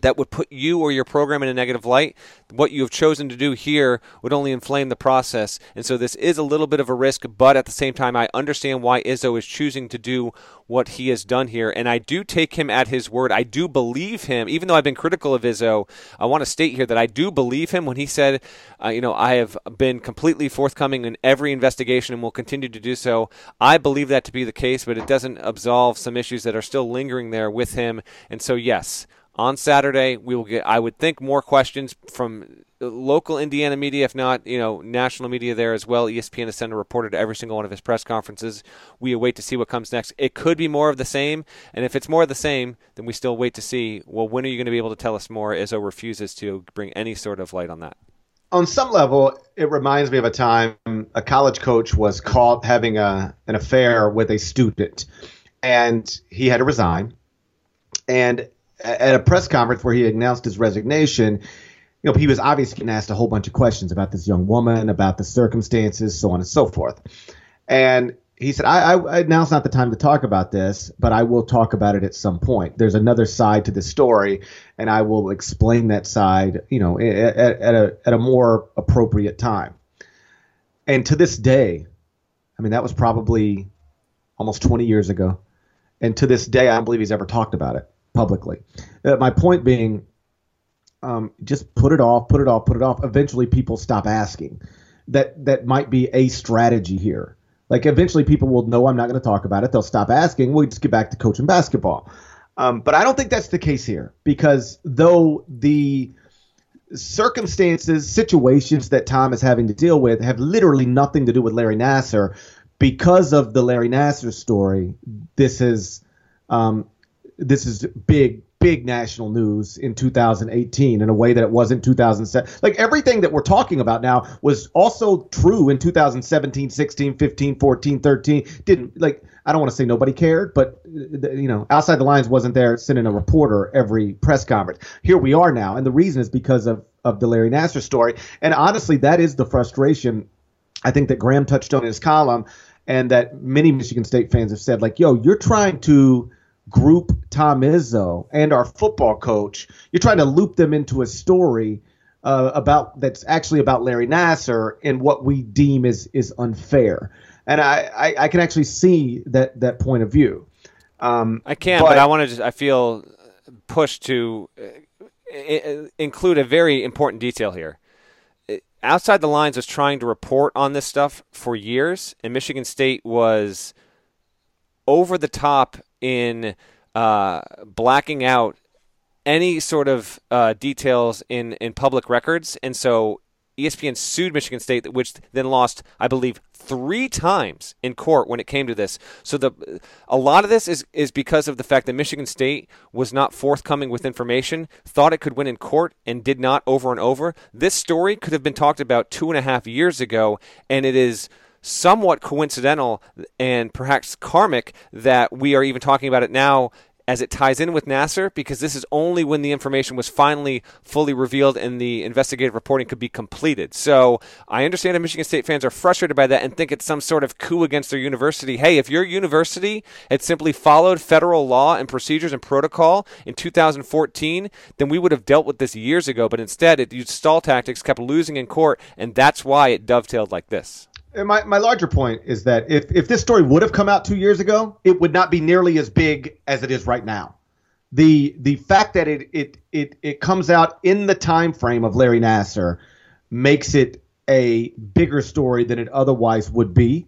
that would put you or your program in a negative light. What you have chosen to do here would only inflame the process. And so this is a little bit of a risk, but at the same time, I understand why Izzo is choosing to do what he has done here. And I do take him at his word. I do believe him, even though I've been critical of Izzo. I want to state here that I do believe him when he said, uh, you know, I have been completely forthcoming in every investigation and will continue to do so. I believe that to be the case, but it doesn't absolve some issues that are still lingering there with him. And so, yes, on Saturday. We will get, I would think, more questions from local Indiana media, if not, you know, national media there as well. ESPN has sent a reporter to every single one of his press conferences. We await to see what comes next. It could be more of the same, and if it's more of the same, then we still wait to see. Well, when are you going to be able to tell us more? Izzo refuses to bring any sort of light on that. On some level, it reminds me of a time a college coach was caught having a an affair with a student, and he had to resign. And at a press conference where he announced his resignation, you know, he was obviously getting asked a whole bunch of questions about this young woman, about the circumstances, so on and so forth. And he said, I, I, now's not the time to talk about this, but I will talk about it at some point. There's another side to the story, and I will explain that side, you know, at, at, a, at a more appropriate time. And to this day, I mean, that was probably almost 20 years ago. And to this day, I don't believe he's ever talked about it publicly. Uh, my point being, um, just put it off, put it off, put it off. Eventually, people stop asking. That that might be a strategy here. Like eventually, people will know I'm not going to talk about it. They'll stop asking. We'll just get back to coaching basketball. Um, but I don't think that's the case here because though the circumstances, situations that Tom is having to deal with have literally nothing to do with Larry Nassar, because of the Larry Nassar story, this is um, this is big big national news in 2018 in a way that it wasn't 2007 like everything that we're talking about now was also true in 2017 16 15 14 13 didn't like i don't want to say nobody cared but uh, you know outside the lines wasn't there sending a reporter every press conference. Here we are now and the reason is because of of the larry nassar story. And honestly that is the frustration i think that graham touched on in his column and that many michigan state fans have said like yo you're trying to group Tom Izzo and our football coach. You're trying to loop them into a story uh, about that's actually about Larry Nassar and what we deem is is unfair. And I, I, I can actually see that that point of view. Um, I can, but, but I want to. I feel pushed to uh, include a very important detail here. Outside the Lines was trying to report on this stuff for years, and Michigan State was over the top in uh, blacking out any sort of uh, details in, in public records. And so ESPN sued Michigan State, which then lost, I believe, three times in court when it came to this. So the a lot of this is is because of the fact that Michigan State was not forthcoming with information, thought it could win in court, and did not over and over. This story could have been talked about two and a half years ago, and it is somewhat coincidental and perhaps karmic that we are even talking about it now as it ties in with Nassar because this is only when the information was finally fully revealed and the investigative reporting could be completed. So I understand that Michigan State fans are frustrated by that and think it's some sort of coup against their university. Hey, if your university had simply followed federal law and procedures and protocol in 2014, then we would have dealt with this years ago. But instead, it used stall tactics, kept losing in court, and that's why it dovetailed like this my, my larger point is that if, if this story would have come out two years ago, it would not be nearly as big as it is right now. The the fact that it it it, it comes out in the time frame of Larry Nassar makes it a bigger story than it otherwise would be.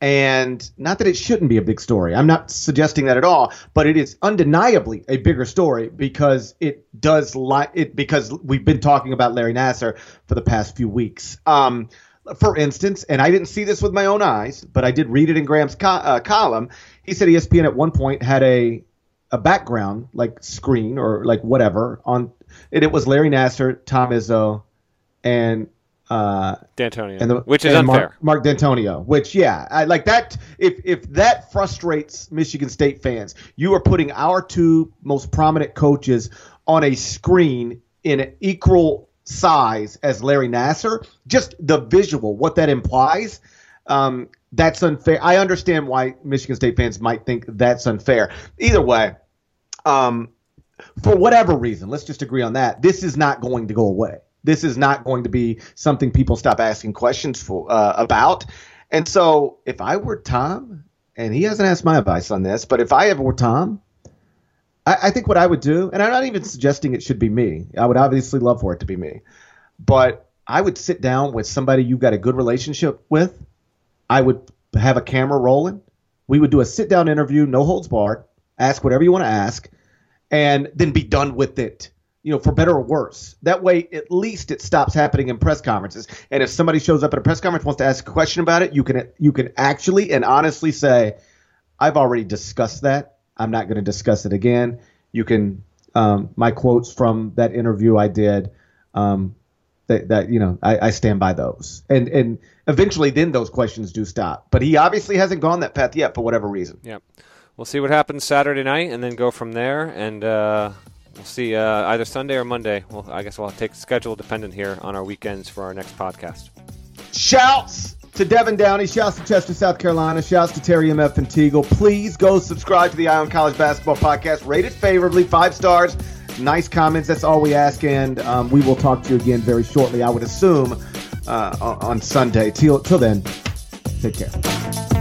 And not that it shouldn't be a big story. I'm not suggesting that at all, but it is undeniably a bigger story because it does like it because we've been talking about Larry Nassar for the past few weeks. Um, for instance, and I didn't see this with my own eyes, but I did read it in Graham's co- uh, column. He said ESPN at one point had a a background like screen or like whatever on, and it was Larry Nassar, Tom Izzo, and uh, Dantonio, and the, which is unfair. Mark, Mark Dantonio, which yeah, I, like that. If if that frustrates Michigan State fans, you are putting our two most prominent coaches on a screen in equal size as Larry Nassar. Just the visual, what that implies. Um, that's unfair. I understand why Michigan State fans might think that's unfair. Either way, um, for whatever reason, let's just agree on that. This is not going to go away. This is not going to be something people stop asking questions for uh, about. And so, if I were Tom, and he hasn't asked my advice on this, but if I ever were Tom, I, I think what I would do, and I'm not even suggesting it should be me. I would obviously love for it to be me, but I would sit down with somebody you've got a good relationship with. I would have a camera rolling. We would do a sit down interview, no holds barred. Ask whatever you want to ask, and then be done with it you know, for better or worse. That way, at least it stops happening in press conferences. And if somebody shows up at a press conference wants to ask a question about it, you can you can actually and honestly say, "I've already discussed that. I'm not going to discuss it again." You can um, my quotes from that interview I did. Um, that, that you know I, I stand by those and and eventually then those questions do stop but he obviously hasn't gone that path yet for whatever reason yeah we'll see what happens saturday night and then go from there and uh We'll see uh, either Sunday or Monday. Well, I guess we'll take schedule dependent here on our weekends for our next podcast. Shouts to Devin Downey. Shouts to Chester, South Carolina. Shouts to Terry M.F. and Teagle. Please go subscribe to the Eye on College Basketball Podcast. Rate it favorably, five stars. Nice comments. That's all we ask. And um, we will talk to you again very shortly, I would assume, uh, on Sunday. Till, till then, take care.